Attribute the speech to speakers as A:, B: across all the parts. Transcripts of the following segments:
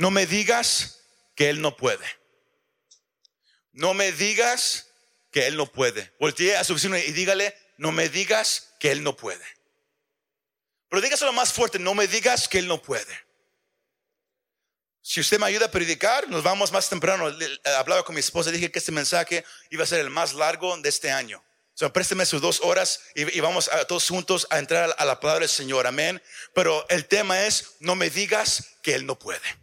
A: no me digas que Él no puede. No me digas que Él no puede. Voltee a su vecino y dígale, no me digas que Él no puede. Pero dígaselo más fuerte, no me digas que Él no puede. Si usted me ayuda a predicar, nos vamos más temprano. Hablaba con mi esposa, dije que este mensaje iba a ser el más largo de este año. So, présteme sus dos horas y, vamos todos juntos a entrar a la palabra del Señor. Amén. Pero el tema es, no me digas que Él no puede.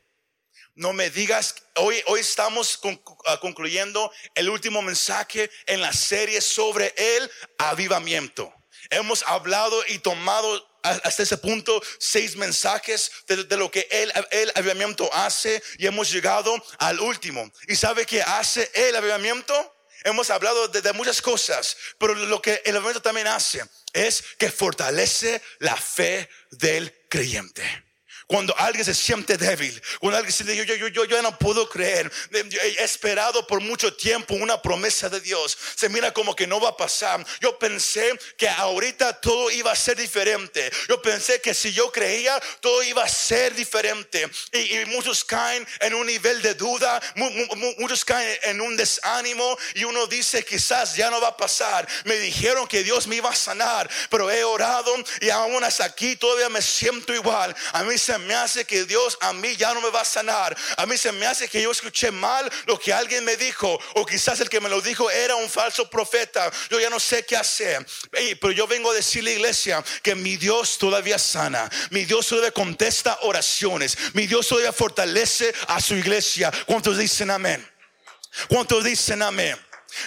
A: No me digas, hoy, hoy estamos ah, concluyendo el último mensaje en la serie sobre el avivamiento. Hemos hablado y tomado hasta ese punto seis mensajes de, lo que el, el, avivamiento hace y hemos llegado al último. ¿Y sabe qué hace el avivamiento? Hemos hablado de, de muchas cosas, pero lo que el avivamiento también hace es que fortalece la fe del creyente. Cuando alguien se siente débil, cuando alguien se dice, yo, yo, yo, yo no puedo creer, he esperado por mucho tiempo una promesa de Dios, se mira como que no va a pasar. Yo pensé que ahorita todo iba a ser diferente. Yo pensé que si yo creía, todo iba a ser diferente. Y, muchos caen en un nivel de duda, muchos caen en un desánimo y uno dice, quizás ya no va a pasar. Me dijeron que Dios me iba a sanar, pero he orado y aún hasta aquí todavía me siento igual. A mí se me hace que Dios a mí ya no me va a sanar. A mí se me hace que yo escuché mal lo que alguien me dijo. O quizás el que me lo dijo era un falso profeta. Yo ya no sé qué hacer. pero yo vengo a decirle, iglesia, que mi Dios todavía sana. Mi Dios todavía contesta oraciones. Mi Dios todavía fortalece a su iglesia. ¿Cuántos dicen amén? ¿Cuántos dicen amén?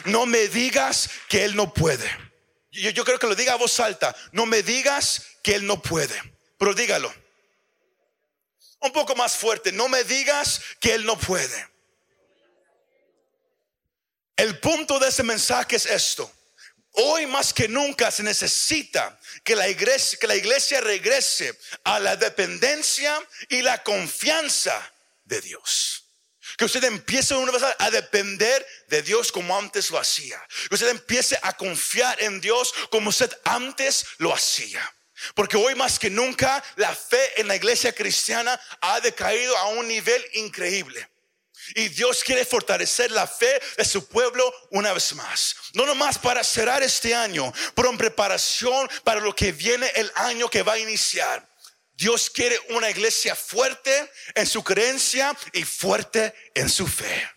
A: No me digas que Él no puede. Yo, yo creo que lo diga a voz alta. No me digas que Él no puede. Pero dígalo un poco más fuerte, no me digas que Él no puede. El punto de ese mensaje es esto. Hoy más que nunca se necesita que la iglesia, que la iglesia regrese a la dependencia y la confianza de Dios. Que usted empiece a depender de Dios como antes lo hacía. Que usted empiece a confiar en Dios como usted antes lo hacía. Porque hoy más que nunca la fe en la iglesia cristiana ha decaído a un nivel increíble. Y Dios quiere fortalecer la fe de su pueblo una vez más. No nomás para cerrar este año, pero en preparación para lo que viene el año que va a iniciar. Dios quiere una iglesia fuerte en su creencia y fuerte en su fe.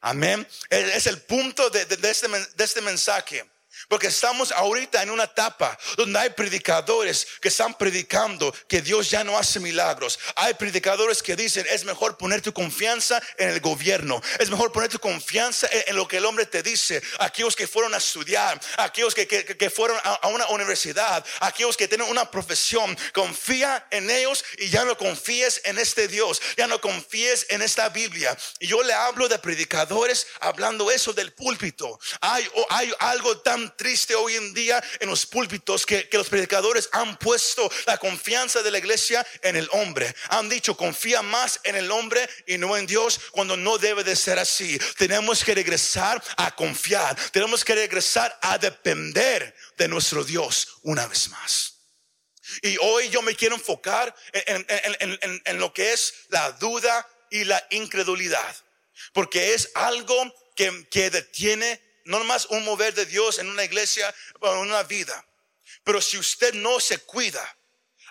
A: Amén. Es el punto de, este, de este mensaje. Porque estamos ahorita en una etapa donde hay predicadores que están predicando que Dios ya no hace milagros. Hay predicadores que dicen es mejor poner tu confianza en el gobierno. Es mejor poner tu confianza en, lo que el hombre te dice. Aquellos que fueron a estudiar, aquellos que, que, fueron a, a, una universidad, aquellos que tienen una profesión. Confía en ellos y ya no confíes en este Dios. Ya no confíes en esta Biblia. Y yo le hablo de predicadores hablando eso del púlpito. Hay, hay algo tan triste hoy en día en los púlpitos que, los predicadores han puesto la confianza de la iglesia en el hombre. Han dicho, confía más en el hombre y no en Dios cuando no debe de ser así. Tenemos que regresar a confiar. Tenemos que regresar a depender de nuestro Dios una vez más. Y hoy yo me quiero enfocar en, lo que es la duda y la incredulidad. Porque es algo que, que detiene no más un mover de Dios en una iglesia o en una vida. Pero si usted no se cuida,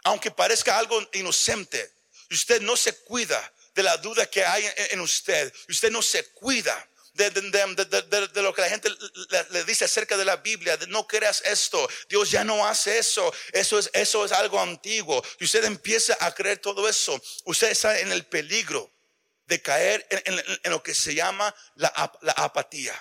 A: aunque parezca algo inocente, usted no se cuida de la duda que hay en usted, usted no se cuida de, lo que la gente le, dice acerca de la Biblia, de no creas esto, Dios ya no hace eso, eso es, eso es algo antiguo. Y usted empieza a creer todo eso, usted está en el peligro de caer en, lo que se llama la apatía.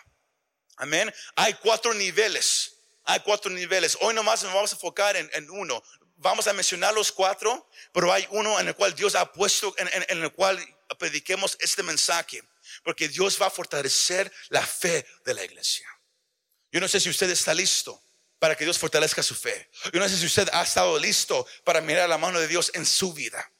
A: Amén. Hay cuatro niveles. Hay cuatro niveles. Hoy nomás nos vamos a enfocar en, uno. Vamos a mencionar los cuatro, pero hay uno en el cual Dios ha puesto, en, el cual prediquemos este mensaje. Porque Dios va a fortalecer la fe de la iglesia. Yo no sé si usted está listo para que Dios fortalezca su fe. Yo no sé si usted ha estado listo para mirar la mano de Dios en su vida.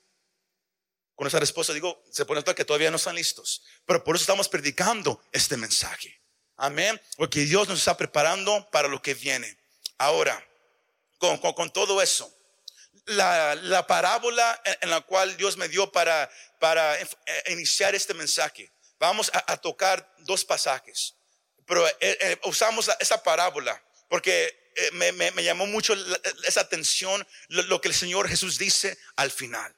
A: Con esa respuesta digo, se pone que todavía no están listos. Pero por eso estamos predicando este mensaje. Amén. Porque Dios nos está preparando para lo que viene. Ahora, con, todo eso, la, parábola en, la cual Dios me dio para, para eh, iniciar este mensaje. Vamos a, tocar dos pasajes, pero eh, eh, usamos esa parábola porque me, me, llamó mucho esa atención lo, que el Señor Jesús dice al final.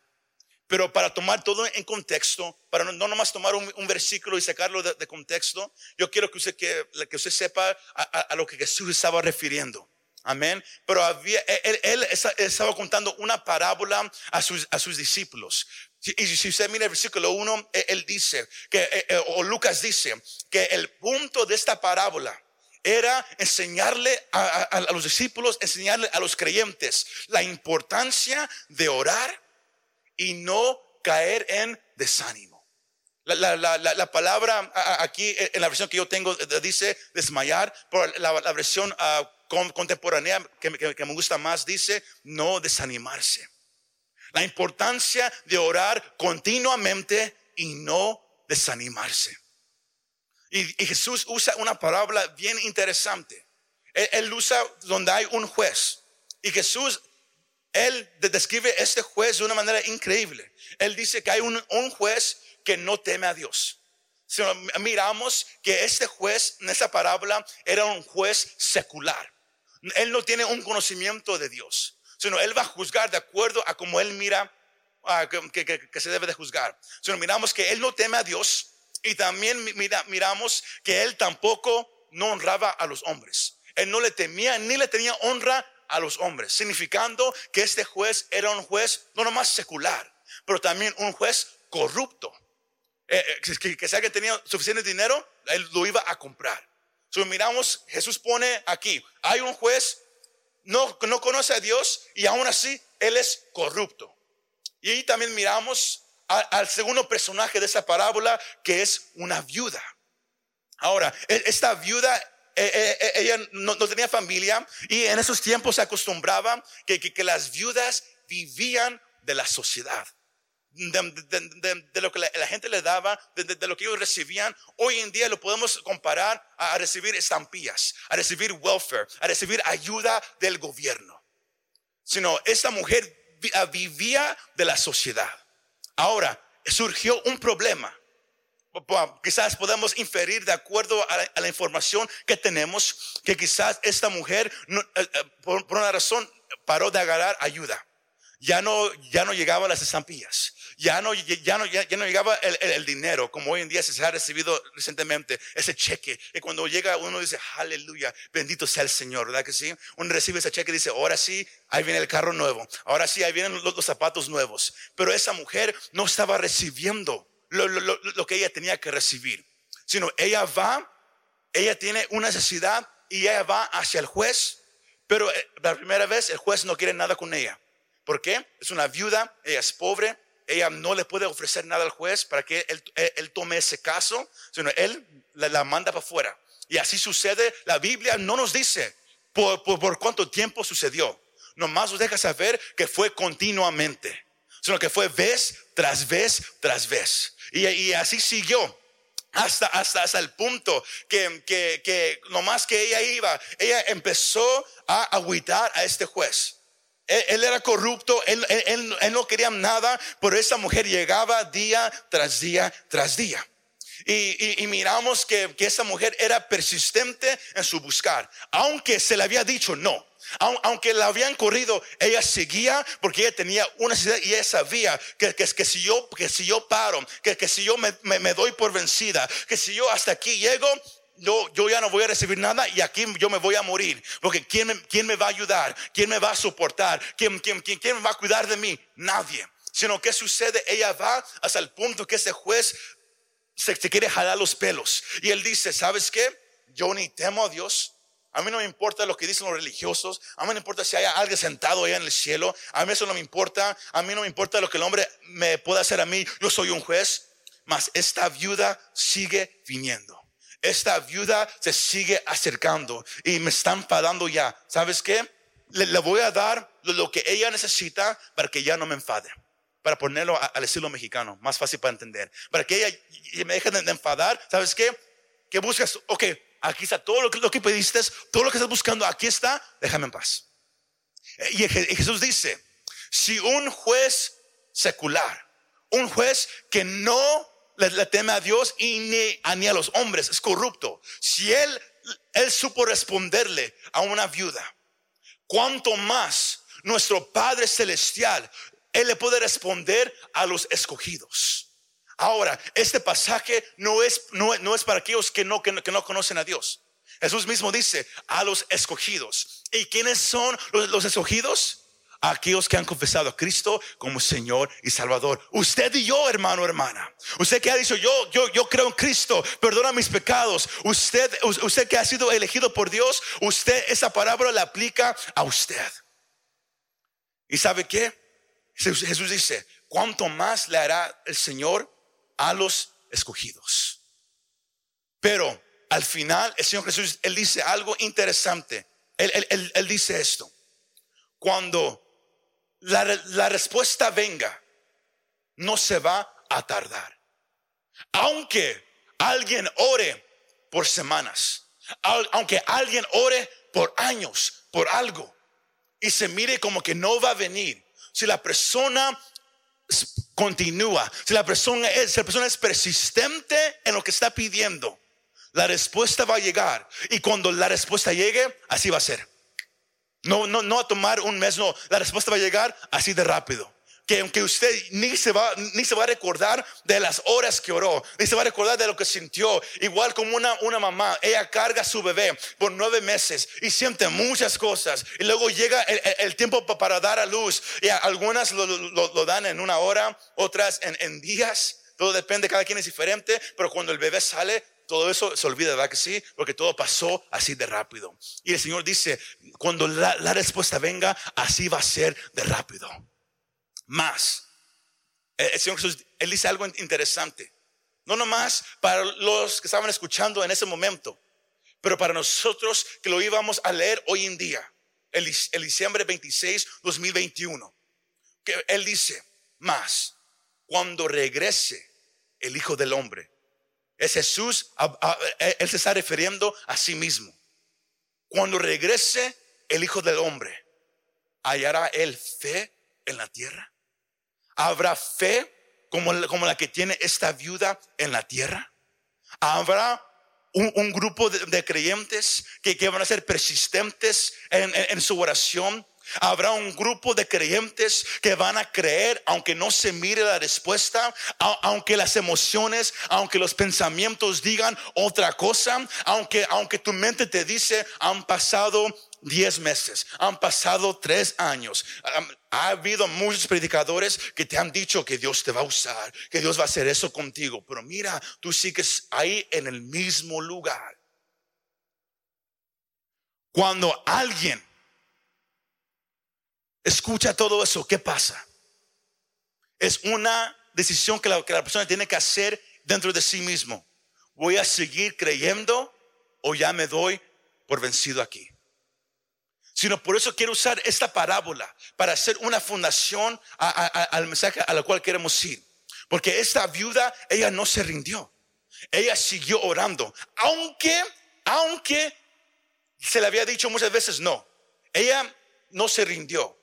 A: Pero para tomar todo en contexto, para no, no nomás tomar un, versículo y sacarlo de, contexto, yo quiero que usted, que, usted sepa a, lo que Jesús estaba refiriendo. Amén. Pero había, él, estaba contando una parábola a sus, a sus discípulos. Y si usted mira el versículo 1, e, él dice que, e, e, o Lucas dice que el punto de esta parábola era enseñarle a, los discípulos, enseñarle a los creyentes la importancia de orar y no caer en desánimo. La, palabra aquí en la versión que yo tengo dice desmayar, pero la, versión ah, contemporánea que, me gusta más dice no desanimarse. La importancia de orar continuamente y no desanimarse. Y, Jesús usa una palabra bien interesante. Él, usa donde hay un juez. Y Jesús, él describe este juez de una manera increíble. Él dice que hay un, juez que no teme a Dios. Si miramos que este juez en esa parábola era un juez secular. Él no tiene un conocimiento de Dios, sino Él va a juzgar de acuerdo a como Él mira que, se debe de juzgar. Sino miramos que Él no teme a Dios y también miramos que Él tampoco no honraba a los hombres. Él no le temía ni le tenía honra a los hombres, significando que este juez era un juez no nomás secular, pero también un juez corrupto. Eh, eh, que, tenía suficiente dinero, él lo iba a comprar. So, miramos, Jesús pone aquí, hay un juez, no, no conoce a Dios y aún así él es corrupto. Y también miramos al segundo personaje de esa parábola, que es una viuda. Ahora, e, esta viuda ella no, tenía familia y en esos tiempos se acostumbraba que, que, las viudas vivían de la sociedad de, lo que la, gente le daba, de, lo que ellos recibían, hoy en día lo podemos comparar a, recibir estampillas, a recibir welfare, a recibir ayuda del gobierno. Sino esta mujer vivía de la sociedad. Ahora, surgió un problema. Quizás podemos inferir de acuerdo a la, información que tenemos que quizás esta mujer, eh, eh, por, por una razón, paró de agarrar ayuda. Ya no, ya no llegaban las estampillas ya no, ya no, ya, no llegaba el, dinero como hoy en día se ha recibido recientemente, ese cheque. Y cuando llega uno dice, aleluya, bendito sea el Señor, ¿verdad que sí? Uno recibe ese cheque y dice, ahora sí, ahí viene el carro nuevo, ahora sí, ahí vienen los, zapatos nuevos. Pero esa mujer no estaba recibiendo lo, lo que ella tenía que recibir, sino ella va, ella tiene una necesidad y ella va hacia el juez, pero eh, la primera vez el juez no quiere nada con ella. ¿Por qué? Es una viuda, ella es pobre, ella no le puede ofrecer nada al juez para que él, tome ese caso, sino él la, manda para afuera. Y así sucede. La Biblia no nos dice por, por, cuánto tiempo sucedió. Nomás nos deja saber que fue continuamente, sino que fue vez tras vez tras vez. Y, así siguió. Hasta, hasta, hasta el punto que, que, que nomás que ella iba, ella empezó a agüitar a este juez. Él, era corrupto, él, no quería nada, pero esa mujer llegaba día tras día tras día. Y, miramos que, que, esa mujer era persistente en su buscar, aunque se le había dicho no. Aunque la habían corrido, ella seguía porque ella tenía una necesidad y ella sabía que, que, que, si, yo, que si yo paro, que, que si yo me, me doy por vencida, que si yo hasta aquí llego, yo, yo ya no voy a recibir nada y aquí yo me voy a morir. Porque ¿quién me, quién me va a ayudar? ¿Quién me va a soportar? ¿Quién, quién, quién, quién va a cuidar de mí? Nadie. Sino que sucede, ella va hasta el punto que ese juez se, se quiere jalar los pelos. Y él dice, ¿sabes qué? Yo ni temo a Dios. A mí no me importa lo que dicen los religiosos. A mí no me importa si hay alguien sentado allá en el cielo. A mí eso no me importa. A mí no me importa lo que el hombre me pueda hacer a mí. Yo soy un juez. Mas esta viuda sigue viniendo esta viuda se sigue acercando y me están enfadando ya. ¿Sabes qué? Le, voy a dar lo, que ella necesita para que ya no me enfade. Para ponerlo al estilo mexicano, más fácil para entender. Para que ella me deje de, enfadar. ¿Sabes qué? ¿Qué buscas? Ok, aquí está todo lo que, pediste, todo lo que estás buscando, aquí está, déjame en paz. Y Jesús dice, Si un juez secular, un juez que no le, teme a Dios y ni a, ni a los hombres, es corrupto. Si él, él supo responderle a una viuda, cuanto más nuestro Padre Celestial, Él le puede responder a los escogidos. Ahora, este pasaje no es, no, es para aquellos que no, que no, conocen a Dios. Jesús mismo dice a los escogidos. ¿Y quiénes son los, los escogidos? aquellos que han confesado a Cristo como Señor y Salvador. Usted y yo, hermano, hermana. Usted que ha dicho, yo, yo, yo creo en Cristo, perdona mis pecados. Usted, usted que ha sido elegido por Dios, usted esa palabra la aplica a usted. ¿Y sabe qué? Jesús dice, ¿cuánto más le hará el Señor a los escogidos? Pero al final, el Señor Jesús, Él dice algo interesante. Él, él dice esto. Cuando la, respuesta venga, no se va a tardar. Aunque alguien ore por semanas, aunque alguien ore por años, por algo, y se mire como que no va a venir, si la persona continúa, si la persona es, la persona es persistente en lo que está pidiendo, la respuesta va a llegar. Y cuando la respuesta llegue, así va a ser. No, no, no a tomar un mes, no. La respuesta va a llegar así de rápido. Que aunque usted ni se va, ni se va a recordar de las horas que oró, ni se va a recordar de lo que sintió. Igual como una, una mamá, ella carga a su bebé por nueve meses y siente muchas cosas. Y luego llega el, tiempo para dar a luz. Y algunas lo, dan en una hora, otras en, en días. Todo depende, cada quien es diferente. Pero cuando el bebé sale, todo eso se olvida, ¿verdad que sí? Porque todo pasó así de rápido. Y el Señor dice, cuando la, respuesta venga, así va a ser de rápido. Más. El Señor Jesús, Él dice algo interesante. No nomás para los que estaban escuchando en ese momento, pero para nosotros que lo íbamos a leer hoy en día, el, diciembre 26, 2021. Que Él dice, más, cuando regrese el Hijo del Hombre, es Jesús, Él se está refiriendo a sí mismo. Cuando regrese el Hijo del Hombre, ¿hallará él fe en la tierra? ¿Habrá fe como, la que tiene esta viuda en la tierra? ¿Habrá un, grupo de, creyentes que, van a ser persistentes en su oración Habrá un grupo de creyentes que van a creer aunque no se mire la respuesta, aunque las emociones, aunque los pensamientos digan otra cosa, aunque, aunque tu mente te dice han pasado diez meses, han pasado tres años. Ha habido muchos predicadores que te han dicho que Dios te va a usar, que Dios va a hacer eso contigo, pero mira, tú sigues ahí en el mismo lugar. Cuando alguien escucha todo eso, ¿qué pasa? Es una decisión que la, que la persona tiene que hacer dentro de sí mismo. ¿Voy a seguir creyendo o ya me doy por vencido aquí? Sino por eso quiero usar esta parábola para hacer una fundación al mensaje a la cual queremos ir. Porque esta viuda, ella no se rindió. Ella siguió orando. Aunque, aunque se le había dicho muchas veces no. Ella no se rindió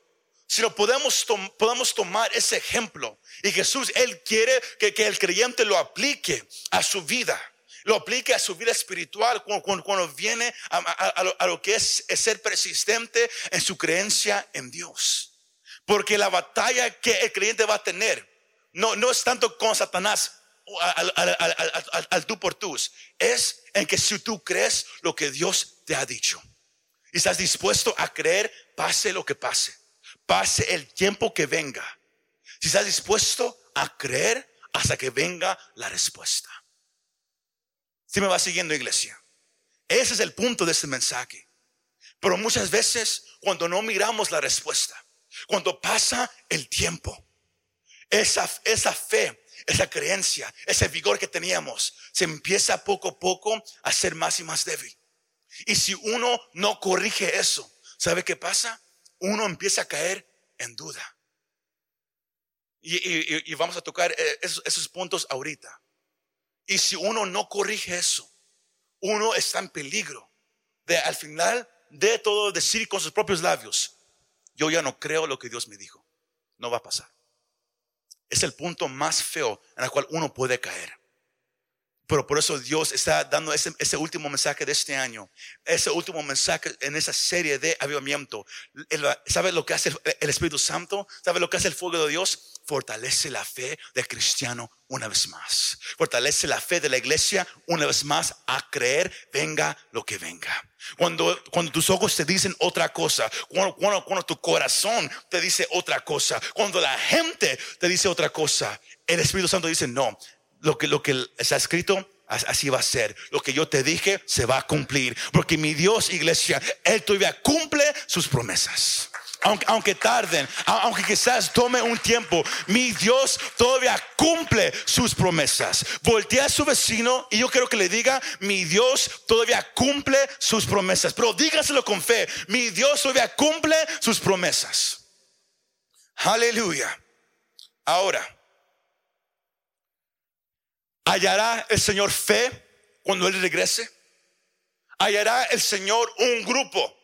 A: sino podemos, podemos tomar ese ejemplo. Y Jesús, Él quiere que, que, el creyente lo aplique a su vida, lo aplique a su vida espiritual cuando, cuando, viene a, lo, que es, ser persistente en su creencia en Dios. Porque la batalla que el creyente va a tener no, no es tanto con Satanás al, al, al tú por tú, es en que si tú crees lo que Dios te ha dicho y estás dispuesto a creer, pase lo que pase pase el tiempo que venga. Si estás dispuesto a creer hasta que venga la respuesta. Si me va siguiendo, iglesia. Ese es el punto de este mensaje. Pero muchas veces, cuando no miramos la respuesta, cuando pasa el tiempo, esa, esa fe, esa creencia, ese vigor que teníamos, se empieza poco a poco a ser más y más débil. Y si uno no corrige eso, ¿sabe qué pasa? uno empieza a caer en duda. Y, vamos a tocar eh, esos, puntos ahorita. Y si uno no corrige eso, uno está en peligro de al final de todo decir con sus propios labios, yo ya no creo lo que Dios me dijo. No va a pasar. Es el punto más feo en el cual uno puede caer. Pero por eso Dios está dando ese, ese, último mensaje de este año, ese último mensaje en esa serie de avivamiento. ¿Sabe lo que hace el Espíritu Santo? ¿Sabe lo que hace el fuego de Dios? Fortalece la fe del cristiano una vez más. Fortalece la fe de la iglesia una vez más a creer, venga lo que venga. Cuando, cuando tus ojos te dicen otra cosa, cuando, cuando, cuando tu corazón te dice otra cosa, cuando la gente te dice otra cosa, el Espíritu Santo dice, no, lo que, lo que está escrito, así va a ser. Lo que yo te dije se va a cumplir. Porque mi Dios, iglesia, Él todavía cumple sus promesas. Aunque, aunque, tarden, aunque quizás tome un tiempo, mi Dios todavía cumple sus promesas. Voltea a su vecino y yo quiero que le diga, mi Dios todavía cumple sus promesas. Pero dígaselo con fe, mi Dios todavía cumple sus promesas. Aleluya. Ahora, ¿Hallará el Señor fe cuando Él regrese? ¿Hallará el Señor un grupo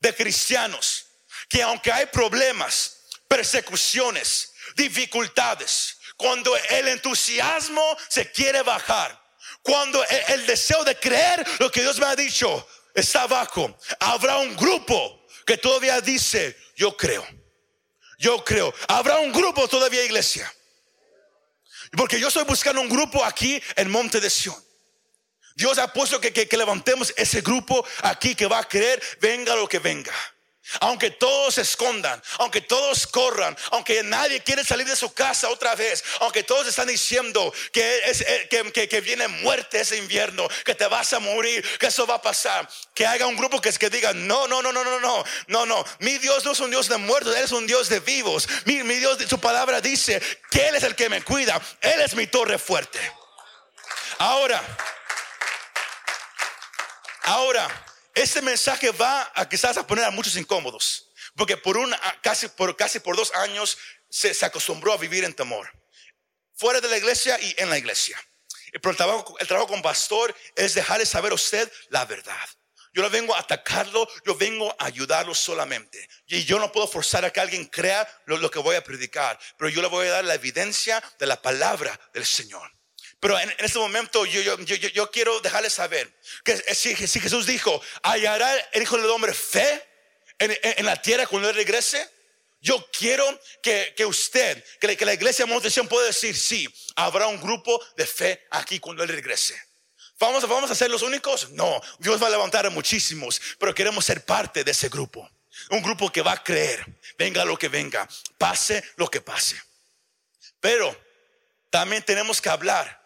A: de cristianos que aunque hay problemas, persecuciones, dificultades, cuando el entusiasmo se quiere bajar, cuando el, deseo de creer lo que Dios me ha dicho está bajo, habrá un grupo que todavía dice, yo creo, yo creo, habrá un grupo todavía iglesia porque yo estoy buscando un grupo aquí en Monte de Sion. Dios ha puesto que, que, levantemos ese grupo aquí que va a creer, venga lo que venga. Aunque todos se escondan, aunque todos corran, aunque nadie quiere salir de su casa otra vez, aunque todos están diciendo que, eh, que, que, viene muerte ese invierno, que te vas a morir, que eso va a pasar, que haya un grupo que, que diga, no, no, no, no, no, no, no, no, mi Dios no es un Dios de muertos, Él es un Dios de vivos. Mi, mi Dios, su palabra dice que Él es el que me cuida, Él es mi torre fuerte. Ahora, ahora, este mensaje va a quizás a poner a muchos incómodos, porque por un, casi, por, casi por dos años se, se acostumbró a vivir en temor, fuera de la iglesia y en la iglesia. Pero el trabajo, el trabajo con pastor es dejarle saber a usted la verdad. Yo no vengo a atacarlo, yo vengo a ayudarlo solamente. Y yo no puedo forzar a que alguien crea lo, lo que voy a predicar, pero yo le voy a dar la evidencia de la palabra del Señor. Pero en, este momento yo, yo, yo, yo, quiero dejarles saber que si, si, Jesús dijo, hallará el Hijo del Hombre fe en, en, la tierra cuando Él regrese. Yo quiero que, que usted, que la, que la iglesia de Monteción pueda decir, sí, habrá un grupo de fe aquí cuando Él regrese. ¿Vamos, ¿Vamos a ser los únicos? No, Dios va a levantar a muchísimos, pero queremos ser parte de ese grupo. Un grupo que va a creer, venga lo que venga, pase lo que pase. Pero también tenemos que hablar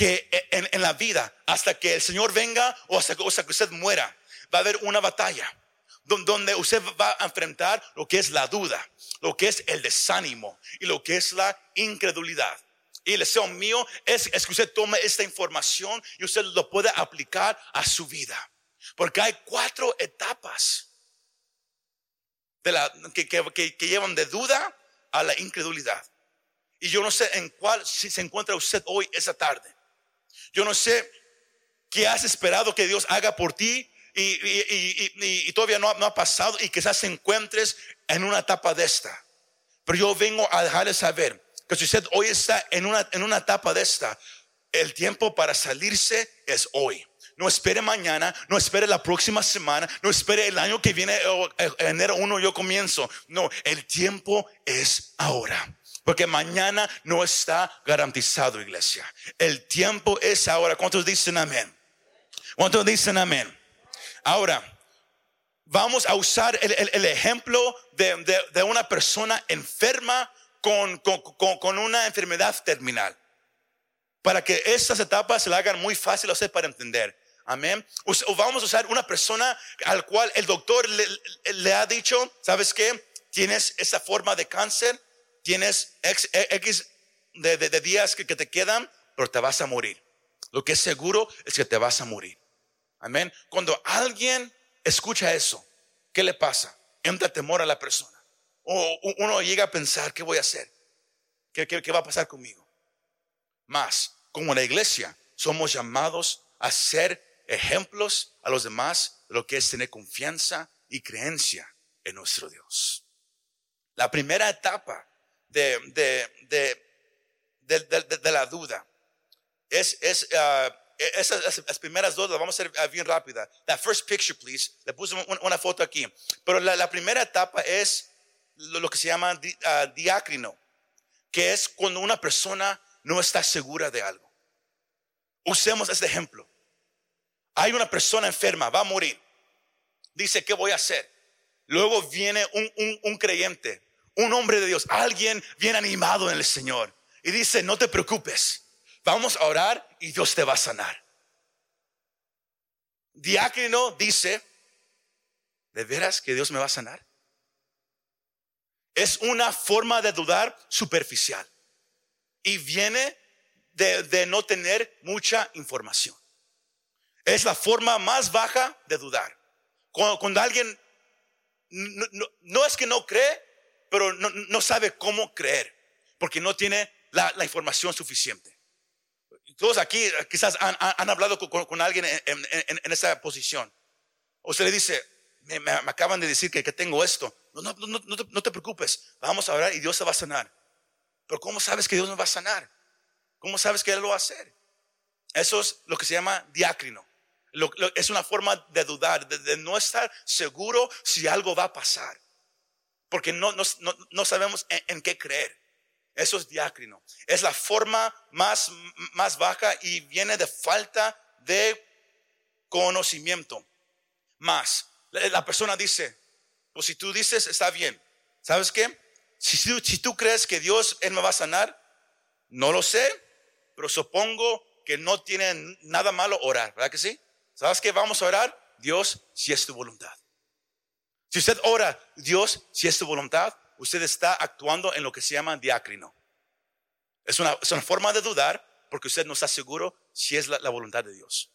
A: que en, la vida, hasta que el Señor venga o hasta, que usted muera, va a haber una batalla donde usted va a enfrentar lo que es la duda, lo que es el desánimo y lo que es la incredulidad. Y el deseo mío es, que usted tome esta información y usted lo pueda aplicar a su vida. Porque hay cuatro etapas que, que llevan de duda a la incredulidad. Y yo no sé en cuál si se encuentra usted hoy esa tarde. Yo no sé qué has esperado que Dios haga por ti y, todavía no, ha pasado y quizás te encuentres en una etapa de esta. Pero yo vengo a dejarles saber que si usted hoy está en una, en una etapa de esta, el tiempo para salirse es hoy. No espere mañana, no espere la próxima semana, no espere el año que viene, enero 1 yo comienzo. No, el tiempo es ahora. Porque mañana no está garantizado, iglesia. El tiempo es ahora. ¿Cuántos dicen amén? ¿Cuántos dicen amén? Ahora, vamos a usar el, ejemplo de, una persona enferma con, con, una enfermedad terminal. Para que estas etapas se la hagan muy fácil a usted para entender. Amén. O vamos a usar una persona al cual el doctor le, le ha dicho, ¿sabes qué? Tienes esa forma de cáncer tienes X, de, días que, te quedan, pero te vas a morir. Lo que es seguro es que te vas a morir. Amén. Cuando alguien escucha eso, ¿qué le pasa? Entra temor a la persona. O uno llega a pensar, ¿qué voy a hacer? ¿Qué, qué va a pasar conmigo? Más, como la iglesia, somos llamados a ser ejemplos a los demás de lo que es tener confianza y creencia en nuestro Dios. La primera etapa de, de, de, la duda. Es, es, uh, esas las primeras dos las vamos a hacer uh, bien rápida. La first picture, please. Le puse una, foto aquí. Pero la, la, primera etapa es lo, que se llama di, uh, diácrino, que es cuando una persona no está segura de algo. Usemos este ejemplo. Hay una persona enferma, va a morir. Dice, ¿qué voy a hacer? Luego viene un, un, un creyente, un hombre de Dios, alguien bien animado en el Señor. Y dice, no te preocupes, vamos a orar y Dios te va a sanar. Diácrino dice, ¿de veras que Dios me va a sanar? Es una forma de dudar superficial y viene de, de no tener mucha información. Es la forma más baja de dudar. Cuando, alguien no, es que no cree, pero no, sabe cómo creer, porque no tiene la, información suficiente. Todos aquí eh, quizás han, hablado con, alguien en, en, esa posición. O se le dice, me, acaban de decir que, tengo esto. No, no, no, no, te, preocupes, vamos a orar y Dios se va a sanar. Pero ¿cómo sabes que Dios nos va a sanar? ¿Cómo sabes que Él lo va a hacer? Eso es lo que se llama diácrino es una forma de dudar, de, no estar seguro si algo va a pasar. Porque no, no, sabemos en, qué creer. Eso es diácrino. Es la forma más, más baja y viene de falta de conocimiento. Más. La, persona dice, pues si tú dices, está bien. ¿Sabes qué? Si, si tú crees que Dios Él me va a sanar, no lo sé, pero supongo que no tiene nada malo orar, ¿verdad que sí? ¿Sabes qué? Vamos a orar. Dios, si es tu voluntad. Si usted ora, Dios, si es tu voluntad, usted está actuando en lo que se llama diácrino. Es una, forma de dudar porque usted no está seguro si es la, voluntad de Dios.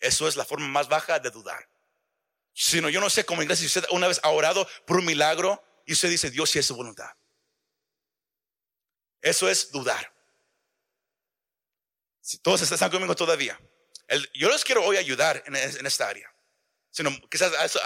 A: Eso es la forma más baja de dudar. Sino yo no sé cómo inglés si usted una vez ha orado por un milagro y usted dice Dios si es su voluntad. Eso es dudar. Si todos están conmigo todavía yo les quiero hoy ayudar en, esta área. Sino, quizás esto,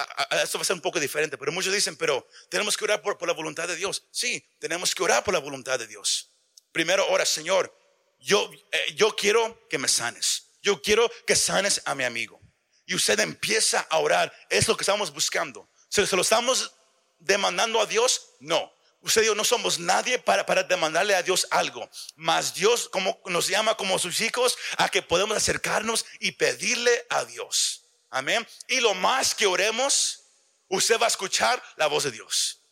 A: va a ser un poco diferente, pero muchos dicen, pero tenemos que orar por, la voluntad de Dios. Sí, tenemos que orar por la voluntad de Dios. Primero, ora, Señor, yo, eh, yo quiero que me sanes. Yo quiero que sanes a mi amigo. Y usted empieza a orar. Es lo que estamos buscando. ¿Se, se lo estamos demandando a Dios? No. Usted dijo, no somos nadie para, para demandarle a Dios algo. Mas Dios como, nos llama como sus hijos a que podemos acercarnos y pedirle a Dios. Amén. Y lo más que oremos, usted va a escuchar la voz de Dios.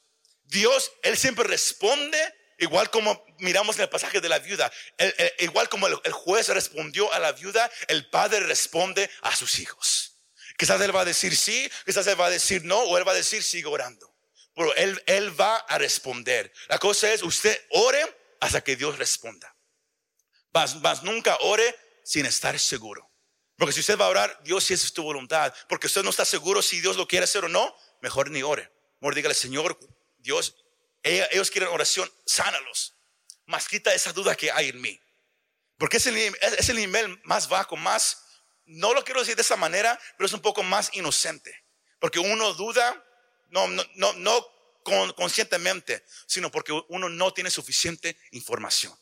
A: Dios, Él siempre responde, igual como miramos en el pasaje de la viuda, igual como el, el juez respondió a la viuda, el padre responde a sus hijos. Quizás Él va a decir sí, quizás Él va a decir no, o Él va a decir sigue orando pero él, él va a responder. La cosa es, usted ore hasta que Dios responda. Mas, nunca ore sin estar seguro. Porque si usted va a orar, Dios si es tu voluntad. Porque usted no está seguro si Dios lo quiere hacer o no, mejor ni ore. Mejor dígale, Señor, Dios, ellos quieren oración, sánalos. Mas quita esa duda que hay en mí. Porque es el, es el nivel más bajo, más, no lo quiero decir de esa manera, pero es un poco más inocente. Porque uno duda no, no, no, no conscientemente, sino porque uno no tiene suficiente información.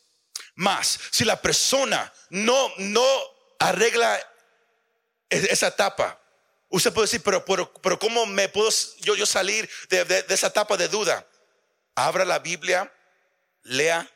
A: Más, si la persona no, no arregla esa etapa, usted puede decir, pero, pero, pero ¿cómo me puedo yo, yo salir de, de, esa etapa de duda? Abra la Biblia, lea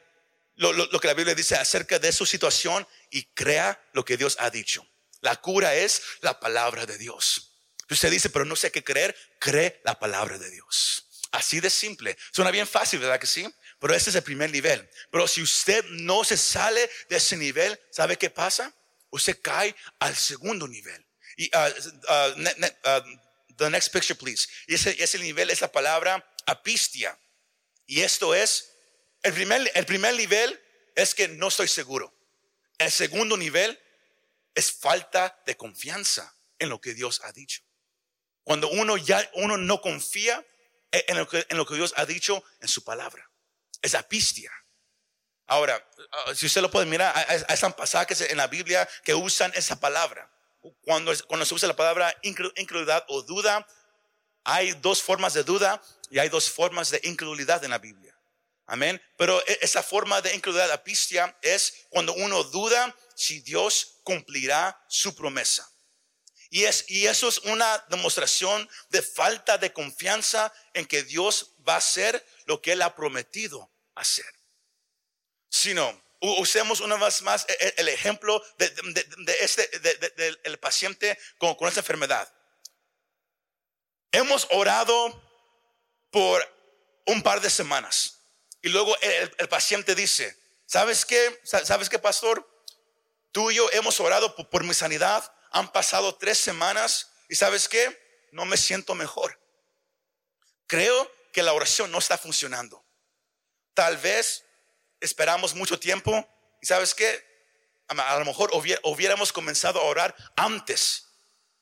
A: lo, lo, lo que la Biblia dice acerca de su situación y crea lo que Dios ha dicho. La cura es la palabra de Dios. Usted dice, pero no sé qué creer, cree la palabra de Dios. Así de simple. Suena bien fácil, ¿verdad que sí? Pero ese es el primer nivel. Pero si usted no se sale de ese nivel, ¿sabe qué pasa? Usted cae al segundo nivel. Uh, uh, uh, the next picture, please. Y ese, ese nivel es la palabra apistia. Y esto es, el primer, el primer nivel es que no estoy seguro. El segundo nivel es falta de confianza en lo que Dios ha dicho. Cuando uno ya, uno no confía en lo, que, en lo que Dios ha dicho en su palabra. Es apistia. Ahora, ah, si usted lo puede mirar, hay, pasajes en la Biblia que usan esa palabra. Cuando, cuando se usa la palabra incredulidad o duda, hay dos formas de duda y hay dos formas de incredulidad en la Biblia. Amén. Pero e, esa forma de incredulidad apistia es cuando uno duda si Dios cumplirá su promesa. Y, es, eso es una demostración de falta de confianza en que Dios va a hacer lo que Él ha prometido hacer. Si no, usemos una vez más e, e, el, ejemplo de, este, del paciente con, con esta enfermedad. Hemos orado por un par de semanas y luego el, paciente dice, ¿sabes qué? ¿Sabes qué, pastor? Tú y yo hemos orado por, mi sanidad, han pasado tres semanas y ¿sabes qué? No me siento mejor. Creo que la oración no está funcionando. Tal vez esperamos mucho tiempo y ¿sabes qué? A lo mejor hubiéramos comenzado a orar antes,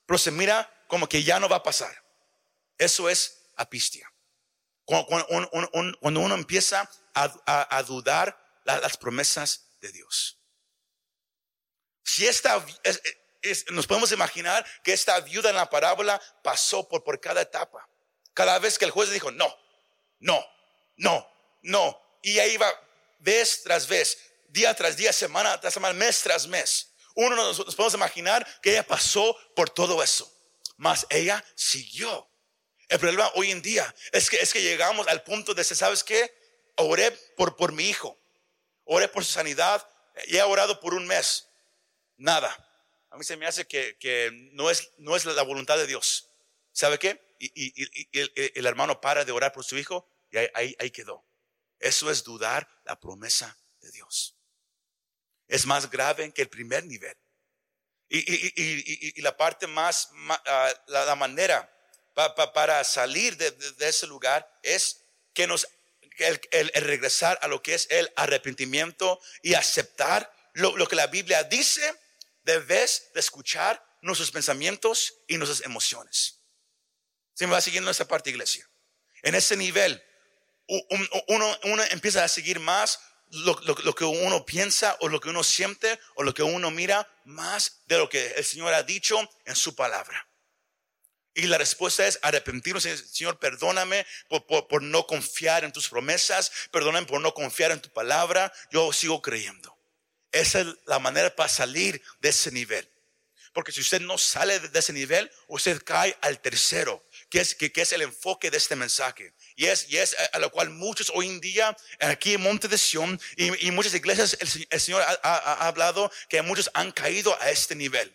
A: pero se mira como que ya no va a pasar. Eso es apistia. Cuando, uno empieza a, dudar las promesas de Dios. Si esta, nos podemos imaginar que esta viuda en la parábola pasó por, por cada etapa. Cada vez que el juez dijo, no, no, no, no. Y ahí va vez tras vez, día tras día, semana tras semana, mes tras mes. Uno nos, podemos imaginar que ella pasó por todo eso. Mas ella siguió el problema hoy en día es que, es que llegamos al punto de ¿sabes qué? Oré por, por mi hijo, oré por su sanidad y he orado por un mes. Nada. A mí se me hace que, que no, es, no es la voluntad de Dios. ¿Sabe qué? Y, el, hermano para de orar por su hijo y ahí, ahí, quedó. Eso es dudar la promesa de Dios. Es más grave que el primer nivel. Y, la parte más, ah, la, la manera para salir de, ese lugar es que nos el, regresar a lo que es el arrepentimiento y aceptar lo, que la Biblia dice, debes de escuchar nuestros pensamientos y nuestras emociones. Se me va siguiendo esa parte, iglesia. En ese nivel, uno, empieza a seguir más lo, que uno piensa o lo que uno siente o lo que uno mira más de lo que el Señor ha dicho en su palabra. Y la respuesta es arrepentirnos. Señor, perdóname por, no confiar en tus promesas. Perdóname por no confiar en tu palabra. Yo sigo creyendo. Esa es la manera para salir de ese nivel. Porque si usted no sale de ese nivel, usted cae al tercero, que es, que, es el enfoque de este mensaje. Y es, y es a lo cual muchos hoy en día, aquí en Monte de Sion y, muchas iglesias, el, Señor ha, ha hablado que muchos han caído a este nivel.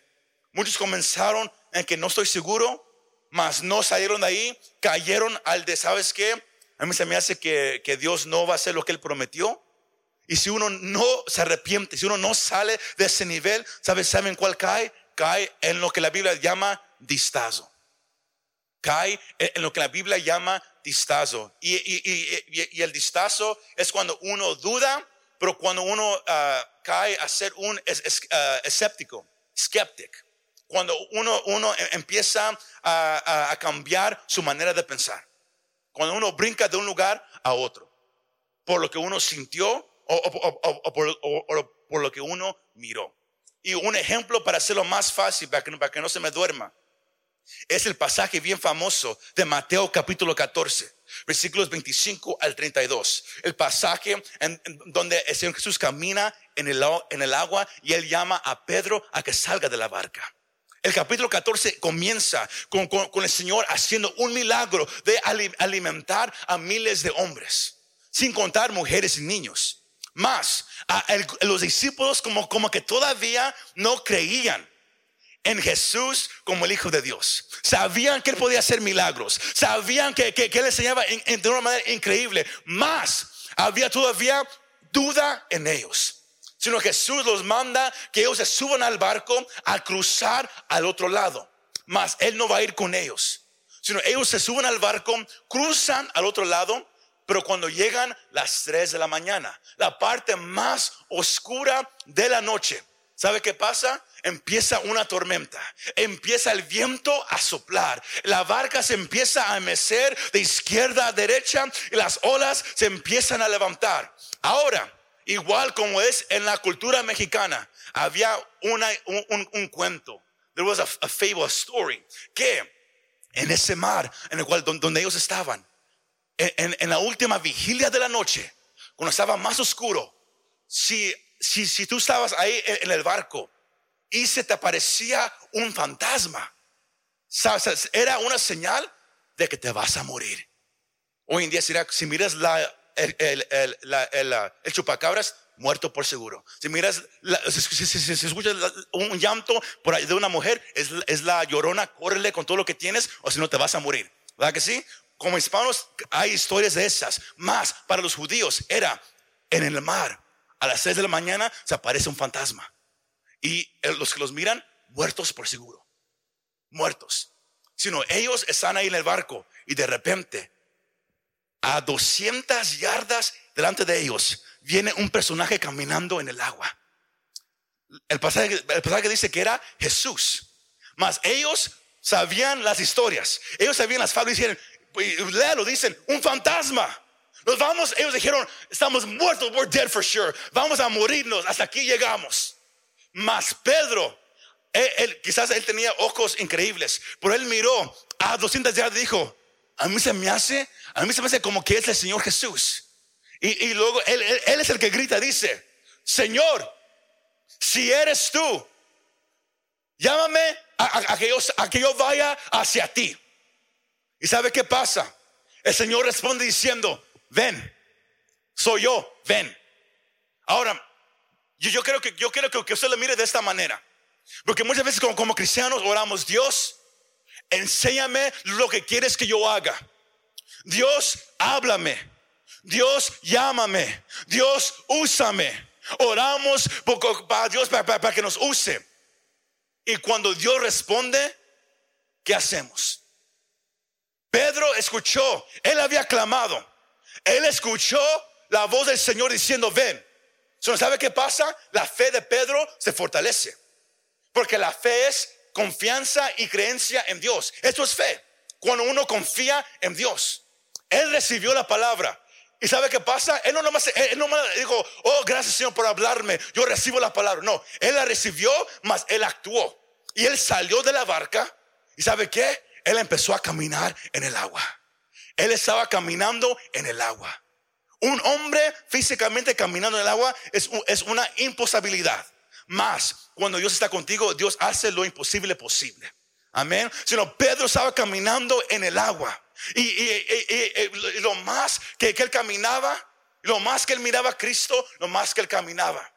A: Muchos comenzaron en que no estoy seguro, mas no salieron de ahí, cayeron al de, ¿sabes qué? A mí se me hace que, Dios no va a hacer lo que Él prometió. Y si uno no se arrepiente, si uno no sale de ese nivel, ¿sabes? ¿Saben cuál cae? Cae en lo que la Biblia llama distazo. Cae en lo que la Biblia llama distazo. Y, el distazo es cuando uno duda, pero cuando uno ah, cae a ser un ah, escéptico, skeptic cuando uno, uno e, empieza a, cambiar su manera de pensar. Cuando uno brinca de un lugar a otro. Por lo que uno sintió o, por, lo que uno miró. Y un ejemplo para hacerlo más fácil, para que, para que no se me duerma, es el pasaje bien famoso de Mateo capítulo 14, versículos 25 al 32. El pasaje en, donde el Jesús camina en el, en agua y él llama a Pedro a que salga de la barca. El capítulo 14 comienza con, el Señor haciendo un milagro de alimentar a miles de hombres, sin contar mujeres y niños. Más, a los discípulos como que todavía no creían en Jesús como el Hijo de Dios. Sabían que Él podía hacer milagros. Sabían que, que, Él enseñaba de una manera increíble. Más, había todavía duda en ellos sino Jesús los manda que ellos se suban al barco a cruzar al otro lado. Mas Él no va a ir con ellos, sino ellos se suben al barco, cruzan al otro lado, pero cuando llegan las 3 de la mañana, la parte más oscura de la noche, ¿sabe qué pasa? empieza una tormenta, empieza el viento a soplar, la barca se empieza a mecer de izquierda a derecha y las olas se empiezan a levantar. Ahora, Igual como es en la cultura mexicana, había una, un, cuento. There was a, fable, a story. Que en ese mar en el cual donde ellos estaban, en, en, la última vigilia de la noche, cuando estaba más oscuro, si, si, si tú estabas ahí en, el barco y se te aparecía un fantasma, ¿sabes? era una señal de que te vas a morir. Hoy en día, si miras la, el, el, el, la, el, chupacabras, muerto por seguro. Si miras, si, si, escuchas un llanto por ahí de una mujer, es, es la llorona, córrele con todo lo que tienes, o si no te vas a morir. ¿Verdad que sí? Como hispanos hay historias de esas. Más para los judíos era en el mar. A las seis de la mañana se aparece un fantasma. Y los que los miran, muertos por seguro. Muertos. Sino ellos están ahí en el barco y de repente, a 200 yardas delante de ellos, viene un personaje caminando en el agua. El pasaje, el pasaje dice que era Jesús. Mas ellos sabían las historias. Ellos sabían las fábulas y dijeron, léalo, dicen, un fantasma. Nos vamos, ellos dijeron, estamos muertos, we're dead for sure. Vamos a morirnos, hasta aquí llegamos. Mas Pedro, él, quizás él tenía ojos increíbles, pero él miró a 200 yardas y dijo, a mí se me hace, a mí se me hace como que es el Señor Jesús. Y, luego él, es el que grita, dice, Señor, si eres tú, llámame a, que yo, a que yo vaya hacia ti. ¿Y sabe qué pasa? El Señor responde diciendo, ven, soy yo, ven. Ahora, yo, yo creo que yo quiero que, usted lo mire de esta manera. Porque muchas veces como, como cristianos oramos, Dios, enséñame lo que quieres que yo haga. Dios, háblame. Dios, llámame. Dios, úsame. Oramos para Dios para, que nos use. Y cuando Dios responde, ¿qué hacemos? Pedro escuchó, él había clamado. Él escuchó la voz del Señor diciendo, ven. ¿Sabe qué pasa? La fe de Pedro se fortalece. Porque la fe es confianza y creencia en Dios. Esto es fe. Cuando uno confía en Dios. Él recibió la palabra. ¿Y sabe qué pasa? Él no nomás, él no dijo, oh, gracias Señor por hablarme, yo recibo la palabra. No, él la recibió, mas él actuó. Y él salió de la barca. ¿Y sabe qué? Él empezó a caminar en el agua. Él estaba caminando en el agua. Un hombre físicamente caminando en el agua es, es una imposibilidad. Más, cuando Dios está contigo, Dios hace lo imposible posible. Amén. Sino Pedro estaba caminando en el agua. Y, lo más que, él caminaba, lo más que él miraba a Cristo, lo más que él caminaba.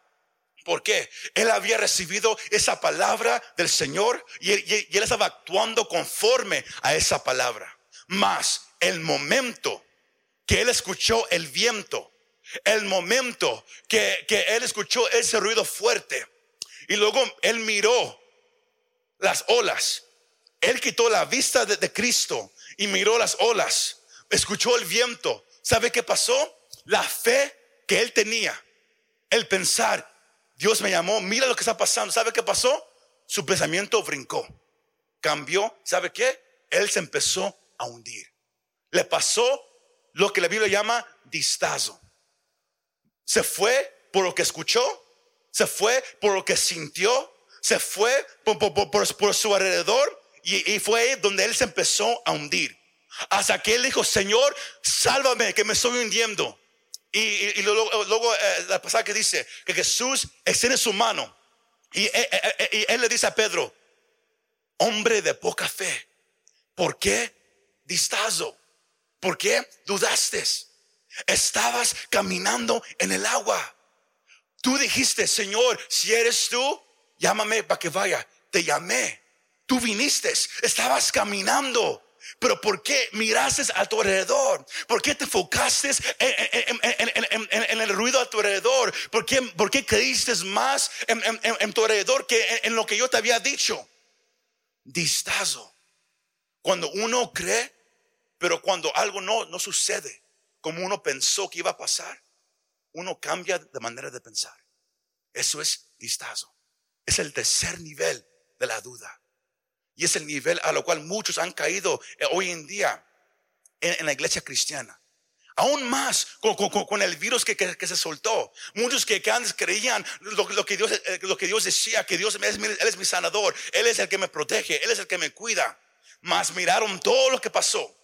A: ¿Por qué? Él había recibido esa palabra del Señor y, él estaba actuando conforme a esa palabra. Más el momento que él escuchó el viento, el momento que, él escuchó ese ruido fuerte y luego él miró las olas, él quitó la vista de Cristo y miró las olas, escuchó el viento. ¿Sabe qué pasó? La fe que él tenía, el pensar, Dios me llamó, mira lo que está pasando. ¿Sabe qué pasó? Su pensamiento brincó, cambió. ¿Sabe qué? Él se empezó a hundir. Le pasó lo que la Biblia llama distazo. Se fue por lo que escuchó, se fue por lo que sintió, se fue por su alrededor y, fue ahí donde él se empezó a hundir. Hasta que él dijo, Señor, sálvame, que me estoy hundiendo. Y, luego, eh, la pasada que dice que Jesús extiende su mano. Y, eh, eh, y él le dice a Pedro, hombre de poca fe, ¿por qué distazo? ¿Por qué dudaste? Estabas caminando en el agua. Tú dijiste, Señor, si eres tú, llámame para que vaya. Te llamé. Tú viniste, estabas caminando. Pero ¿por qué miraste a tu alrededor? ¿Por qué te enfocaste en, el ruido a tu alrededor? ¿Por qué, creíste más en, tu alrededor que en, lo que yo te había dicho? Distazo. Cuando uno cree, pero cuando algo no, no sucede como uno pensó que iba a pasar, uno cambia de manera de pensar. Eso es distazo. Es el tercer nivel de la duda. Y es el nivel a lo cual muchos han caído eh, hoy en día en, la iglesia cristiana. Aún más con, el virus que, se soltó. Muchos que, antes creían lo, que Dios, eh, lo que Dios decía, que Dios es, él es mi sanador, Él es el que me protege, Él es el que me cuida. Mas miraron todo lo que pasó.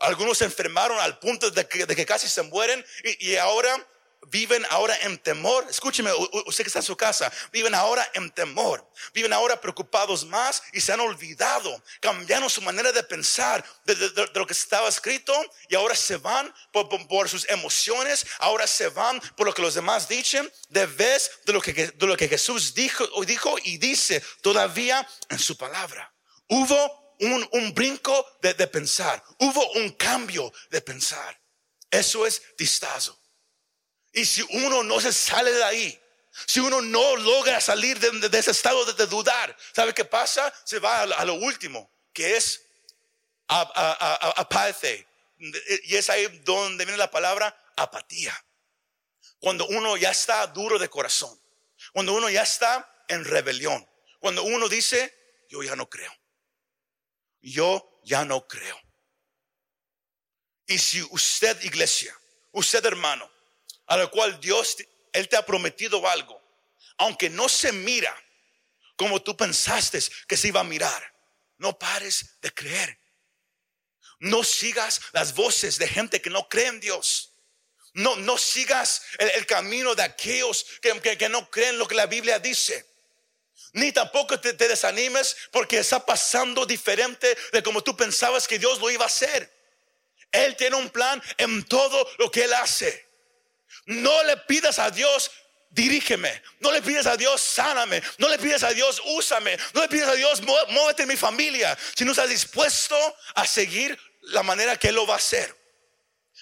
A: Algunos se enfermaron al punto de que, casi se mueren y, ahora viven ahora en temor. Escúcheme, usted que está en su casa, viven ahora en temor. Viven ahora preocupados más y se han olvidado, cambiaron su manera de pensar de, lo que estaba escrito y ahora se van por, sus emociones, ahora se van por lo que los demás dicen, de vez de lo que, de lo que Jesús dijo, dijo y dice todavía en su palabra. Hubo un, un brinco de, de pensar, hubo un cambio de pensar. Eso es distazo. Y si uno no se sale de ahí, si uno no logra salir de, ese estado de, dudar, ¿sabe qué pasa? Se va a, lo último, que es apatía. Y es ahí donde viene la palabra apatía. Cuando uno ya está duro de corazón, cuando uno ya está en rebelión, cuando uno dice, yo ya no creo, yo ya no creo. Y si usted, iglesia, usted hermano, a lo cual Dios, Él te ha prometido algo, aunque no se mira como tú pensaste que se iba a mirar, no pares de creer. No sigas las voces de gente que no cree en Dios. No, no sigas el, camino de aquellos que, que, no creen lo que la Biblia dice. Ni tampoco te, desanimes porque está pasando diferente de como tú pensabas que Dios lo iba a hacer. Él tiene un plan en todo lo que Él hace. No le pidas a Dios, dirígeme. No le pidas a Dios, sáname. No le pidas a Dios, úsame. No le pidas a Dios, muévete en mi familia. Si no estás dispuesto a seguir la manera que Él lo va a hacer.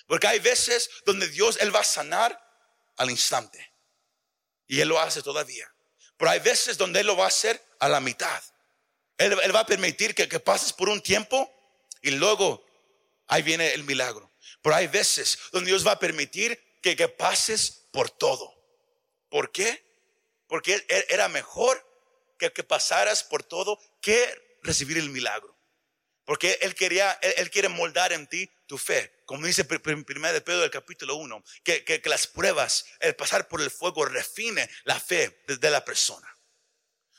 A: Porque hay veces donde Dios, Él va a sanar al instante. Y Él lo hace todavía. Pero hay veces donde Él lo va a hacer a la mitad. Él, va a permitir que, que pases por un tiempo y luego ahí viene el milagro. Pero hay veces donde Dios va a permitir que, que pases por todo. ¿Por qué? Porque era mejor que, que pasaras por todo que recibir el milagro. Porque Él quería, Él, quiere moldar en ti tu fe. Como dice primero de Pedro del capítulo 1, que, las pruebas, el pasar por el fuego refine la fe de, la persona.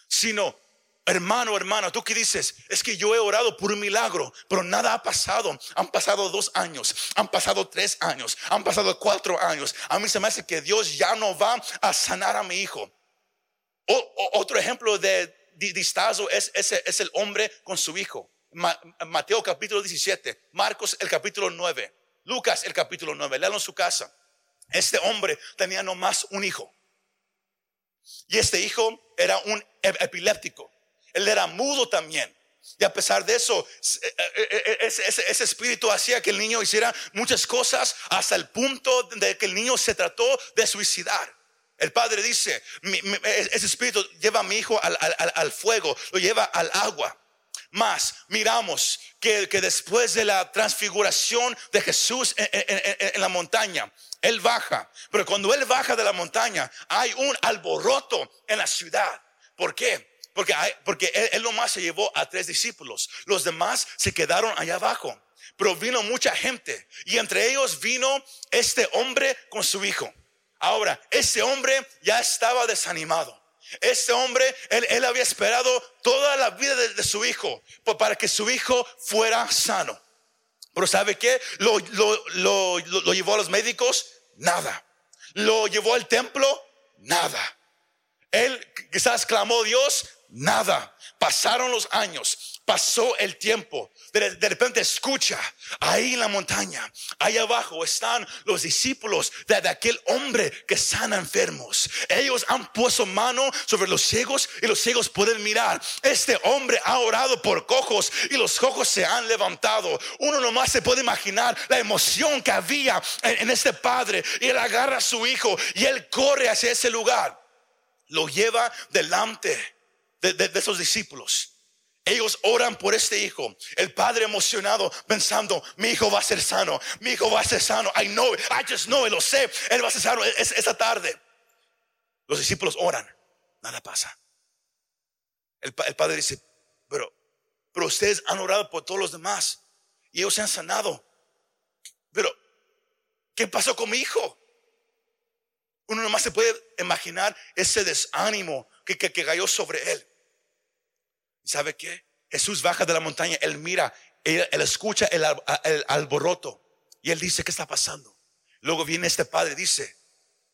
A: Sino Hermano, hermano, tú que dices, es que yo he orado por un milagro, pero nada ha pasado. Han pasado dos años, han pasado tres años, han pasado cuatro años. A mí se me hace que Dios ya no va a sanar a mi hijo. otro ejemplo de distazo es, es, el hombre con su hijo. Mateo capítulo 17, Marcos el capítulo 9, Lucas el capítulo 9, léalo en su casa. Este hombre tenía nomás un hijo. Y este hijo era un epiléptico. Él era mudo también. Y a pesar de eso, eh, eh, ese, espíritu hacía que el niño hiciera muchas cosas hasta el punto de que el niño se trató de suicidar. El padre dice, ese espíritu lleva a mi hijo al, fuego, lo lleva al agua. Más miramos que, después de la transfiguración de Jesús en, la montaña, Él baja. Pero cuando Él baja de la montaña, hay un alboroto en la ciudad. ¿Por qué? Porque, porque él, él nomás se llevó a tres discípulos. Los demás se quedaron allá abajo. Pero vino mucha gente. Y entre ellos vino este hombre con su hijo. Ahora, ese hombre ya estaba desanimado. Este hombre, él, había esperado toda la vida de, su hijo para que su hijo fuera sano. Pero ¿sabe qué? Lo, lo, lo, lo llevó a los médicos, nada. Lo llevó al templo, nada. Él quizás clamó Dios, nada. Pasaron los años, pasó el tiempo. De, repente escucha, ahí en la montaña, ahí abajo están los discípulos de, aquel hombre que sana enfermos. Ellos han puesto mano sobre los ciegos y los ciegos pueden mirar. Este hombre ha orado por cojos y los cojos se han levantado. Uno nomás se puede imaginar la emoción que había en, este padre. Y él agarra a su hijo y él corre hacia ese lugar. Lo lleva delante de, esos discípulos. Ellos oran por este hijo. El padre emocionado pensando, mi hijo va a ser sano, mi hijo va a ser sano. I know it, I just know it, lo sé. Él va a ser sano esa tarde. Los discípulos oran, nada pasa. El, el, padre dice, pero, pero ustedes han orado por todos los demás y ellos se han sanado. Pero, ¿qué pasó con mi hijo? Uno nomás se puede imaginar ese desánimo que, que, que cayó sobre él. ¿Sabe qué? Jesús baja de la montaña, él mira, él, escucha el, alboroto y él dice, ¿qué está pasando? Luego viene este padre dice,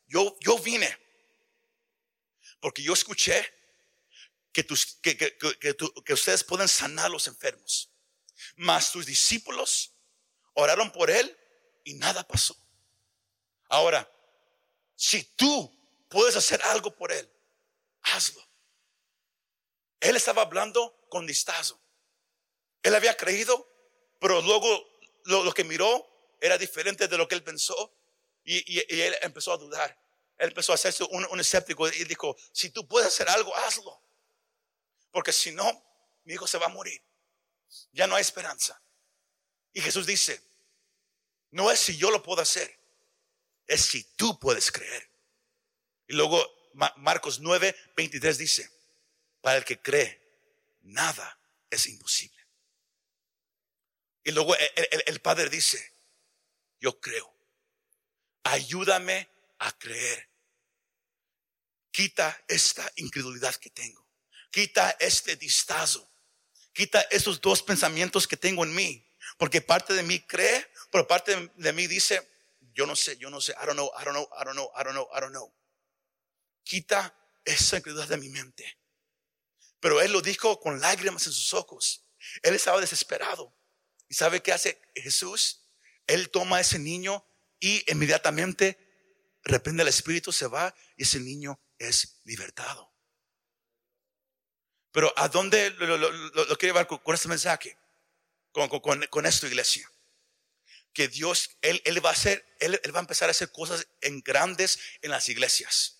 A: yo, yo vine porque yo escuché que, tus, que, que, que, ustedes pueden sanar a los enfermos. Mas tus discípulos oraron por él y nada pasó. Ahora, si tú puedes hacer algo por él, hazlo. Él estaba hablando con distazo. Él había creído, pero luego lo, que miró era diferente de lo que él pensó y, él empezó a dudar. Él empezó a hacerse un, un escéptico y dijo, si tú puedes hacer algo, hazlo. Porque si no, mi hijo se va a morir. Ya no hay esperanza. Y Jesús dice, no es si yo lo puedo hacer, es si tú puedes creer. Y luego Marcos 9, 23 dice, para el que cree, nada es imposible. Y luego el, Padre dice, yo creo, ayúdame a creer. Quita esta incredulidad que tengo. Quita este distazo. Quita esos dos pensamientos que tengo en mí. Porque parte de mí cree, pero parte de mí dice, yo no sé, yo no sé, I don't know, I don't know, I don't know, I don't know, I don't know. Quita esa incredulidad de mi mente. Pero él lo dijo con lágrimas en sus ojos. Él estaba desesperado. ¿Y sabe qué hace Jesús? Él toma a ese niño y inmediatamente reprende el espíritu, se va y ese niño es libertado. Pero ¿a dónde lo, quiere llevar con, este mensaje? Con, esto, iglesia. Que Dios, él, va a hacer, él, él va a empezar a hacer cosas en grandes en las iglesias.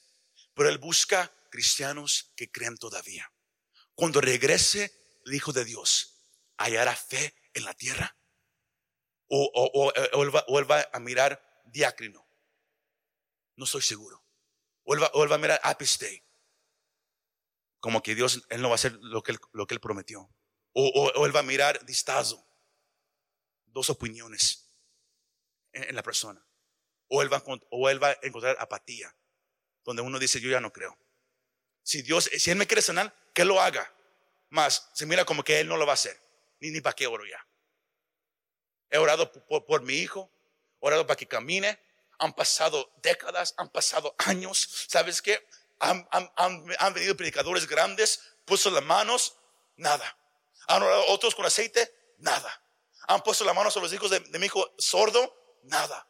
A: Pero Él busca cristianos que creen todavía. Cuando regrese el Hijo de Dios, hallará fe en la tierra. O, o, o, él, va, a mirar diácrino. No estoy seguro. O él va, a mirar apiste. Como que Dios, Él no va a hacer lo que Él, lo que él prometió. O, él va a mirar distazo. Dos opiniones en, la persona. O él va a encontrar apatía. Donde uno dice, yo ya no creo. Si Dios, si Él me quiere sanar, que lo haga. Más se mira como que Él no lo va a hacer. Ni, ni para qué oro ya. He orado por, mi hijo, orado para que camine. Han pasado décadas, han pasado años. ¿Sabes qué? Han, han, venido predicadores grandes, puesto las manos, nada. Han orado otros con aceite, nada. Han puesto las manos a los hijos de, mi hijo sordo, nada.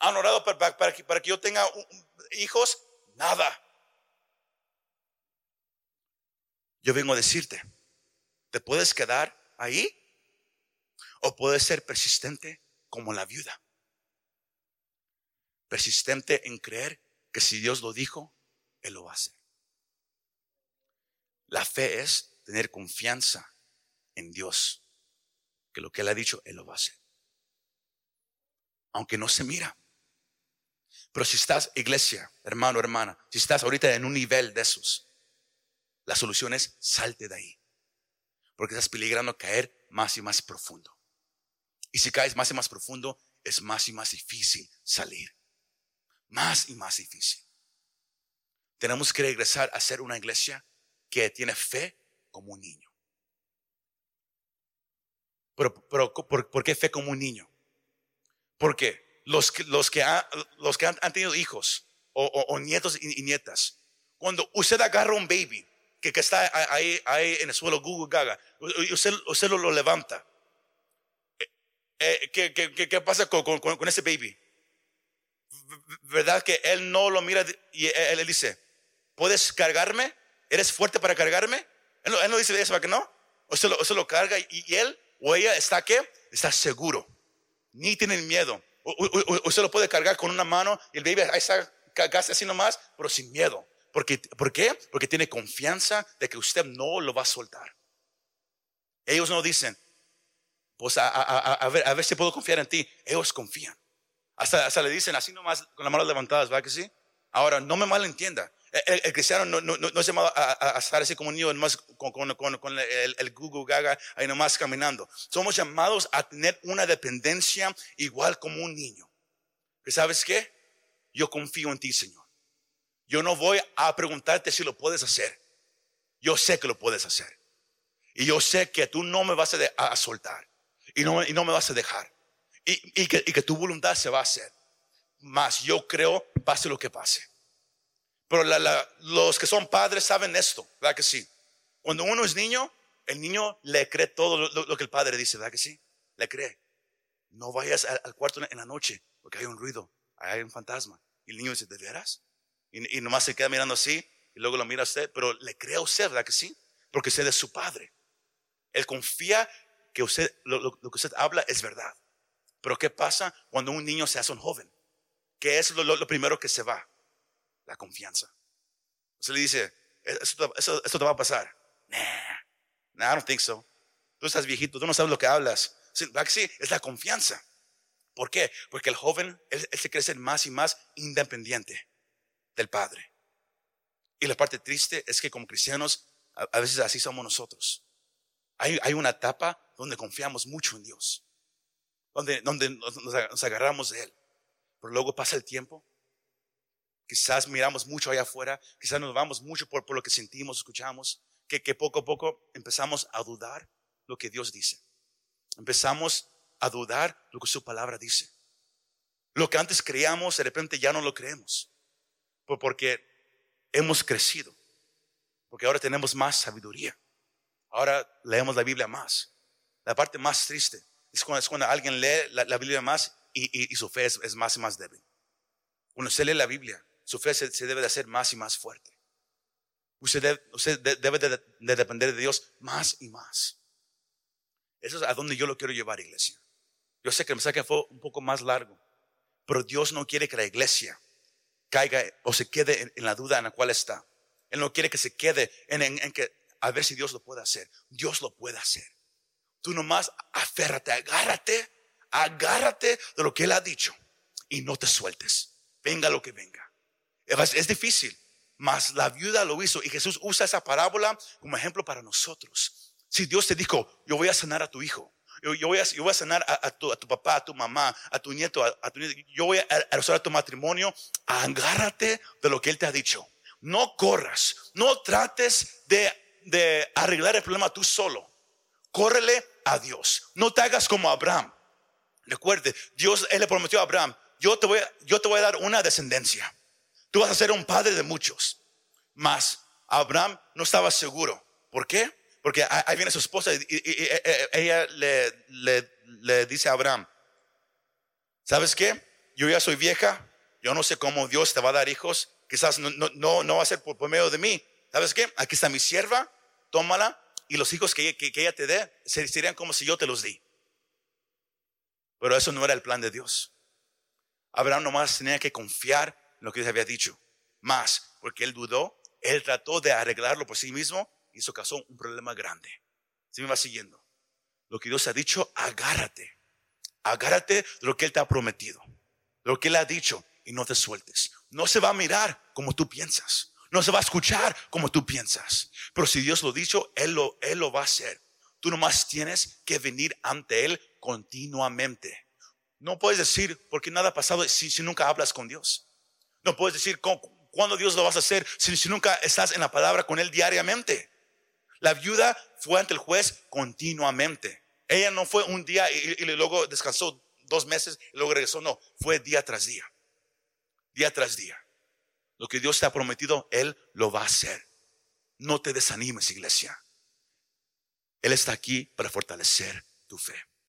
A: Han orado para, que, para que yo tenga hijos, nada. Yo vengo a decirte, ¿te puedes quedar ahí? O puedes ser persistente como la viuda. Persistente en creer que si Dios lo dijo, Él lo va a hacer. La fe es tener confianza en Dios, que lo que Él ha dicho, Él lo va a hacer. Aunque no se mira. Pero si estás, iglesia, hermano, hermana, si estás ahorita en un nivel de esos, la solución es salte de ahí. Porque estás peligrando caer más y más profundo. Y si caes más y más profundo, es más y más difícil salir. Más y más difícil. Tenemos que regresar a ser una iglesia que tiene fe como un niño. Pero, ¿por, qué fe como un niño? Porque los que, los que, los que han, tenido hijos o, nietos y, nietas, cuando usted agarra un baby que, está ahí, ahí en el suelo, Google Gaga, usted, usted lo levanta eh, ¿qué, qué, pasa con, con, ese baby? ¿Verdad que él no lo mira y él, le dice, ¿puedes cargarme? ¿Eres fuerte para cargarme? Él no, dice eso, ¿para que no? Se lo, lo carga y, él o ella está qué? Está seguro. Ni tienen miedo. Usted lo puede cargar con una mano y el baby ahí está casi así nomás, pero sin miedo. Porque, ¿Por qué? Porque tiene confianza de que usted no lo va a soltar. Ellos no dicen, pues a, ver, a ver si puedo confiar en ti. Ellos confían. Hasta, hasta le dicen así nomás con las manos levantadas, ¿va que sí? Ahora, no me malentienda. El, cristiano no, no, no, es llamado a, estar así como un niño nomás con, con, con, con el, el Google Gaga ahí nomás caminando. Somos llamados a tener una dependencia igual como un niño. ¿Que sabes qué? Yo confío en ti, Señor. Yo no voy a preguntarte si lo puedes hacer. Yo sé que lo puedes hacer. Y yo sé que tú no me vas a, soltar y no, me vas a dejar. Y, que, tu voluntad se va a hacer. más yo creo, pase lo que pase. Pero los que son padres saben esto, ¿verdad que sí? Cuando uno es niño, el niño le cree todo lo, que el padre dice, ¿verdad que sí? Le cree. No vayas al, cuarto en la noche porque hay un ruido, hay un fantasma. Y el niño dice, ¿de veras? Y, nomás se queda mirando así y luego lo mira a usted, pero le cree a usted, ¿verdad que sí? Porque usted es su padre. Él confía que usted, lo, que usted habla es verdad. Pero ¿qué pasa cuando un niño se hace un joven? ¿Qué es lo, primero que se va? La confianza. Usted le dice, esto, te va a pasar. Nah, nah, I don't think so. Tú estás viejito, tú no sabes lo que hablas. Sí, sí, es la confianza. ¿Por qué? Porque el joven, él, se crece más y más independiente del padre. Y la parte triste es que como cristianos, a, veces así somos nosotros. Hay, hay, una etapa donde confiamos mucho en Dios, donde, donde nos, agarramos de Él. Pero luego pasa el tiempo, quizás miramos mucho allá afuera, quizás nos vamos mucho por, por lo que sentimos, escuchamos, que, que poco a poco empezamos a dudar lo que Dios dice. Empezamos a dudar lo que su palabra dice. Lo que antes creíamos, de repente ya no lo creemos. Porque hemos crecido. Porque ahora tenemos más sabiduría. Ahora leemos la Biblia más. La parte más triste es cuando, alguien lee la, Biblia más y, su fe es, más y más débil. Cuando se lee la Biblia, su fe se, debe de hacer más y más fuerte. Usted debe, de, depender de Dios más y más. Eso es a donde yo lo quiero llevar, iglesia. Yo sé que el mensaje fue un poco más largo, pero Dios no quiere que la iglesia caiga o se quede en, la duda en la cual está. Él no quiere que se quede en, que a ver si Dios lo puede hacer. Dios lo puede hacer. Tú nomás aférrate, agárrate, agárrate de lo que Él ha dicho y no te sueltes. Venga lo que venga. Es, difícil, mas la viuda lo hizo y Jesús usa esa parábola como ejemplo para nosotros. Si Dios te dijo, yo voy a sanar a tu hijo, yo, voy, a, yo a sanar a, tu, papá, a tu mamá, a tu nieto, a, tu nieto. Yo voy a, restaurar tu matrimonio. Agárrate de lo que Él te ha dicho. No corras. No trates de, de arreglar el problema tú solo. Córrele a Dios. No te hagas como Abraham. Recuerde, Dios, Él le prometió a Abraham, yo te voy, yo te voy a dar una descendencia. Tú vas a ser un padre de muchos. Mas Abraham no estaba seguro. ¿Por qué? Porque ahí viene su esposa y, e, e, ella le, le, dice a Abraham, ¿sabes qué? Yo ya soy vieja, yo no sé cómo Dios te va a dar hijos, quizás no, no, no va a ser por, medio de mí. ¿Sabes qué? Aquí está mi sierva, tómala y los hijos que, que, ella te dé serían como si yo te los di. Pero eso no era el plan de Dios. Abraham nomás tenía que confiar en lo que Dios había dicho. Más, porque él dudó, él trató de arreglarlo por sí mismo y eso causó un problema grande. Si me va siguiendo? Lo que Dios ha dicho, agárrate. Agárrate de lo que Él te ha prometido. De lo que Él ha dicho y no te sueltes. No se va a mirar como tú piensas. No se va a escuchar como tú piensas. Pero si Dios lo ha dicho, Él lo, Él lo va a hacer. Tú nomás tienes que venir ante Él continuamente. No puedes decir, porque nada ha pasado si, si nunca hablas con Dios. No puedes decir, ¿cuándo Dios lo vas a hacer si, si nunca estás en la palabra con Él diariamente? La viuda fue ante el juez continuamente. Ella no fue un día y, luego descansó dos meses y luego regresó. No, fue día tras día. Día tras día. Lo que Dios te ha prometido, Él lo va a hacer. No te desanimes, iglesia. Él está aquí para fortalecer tu fe.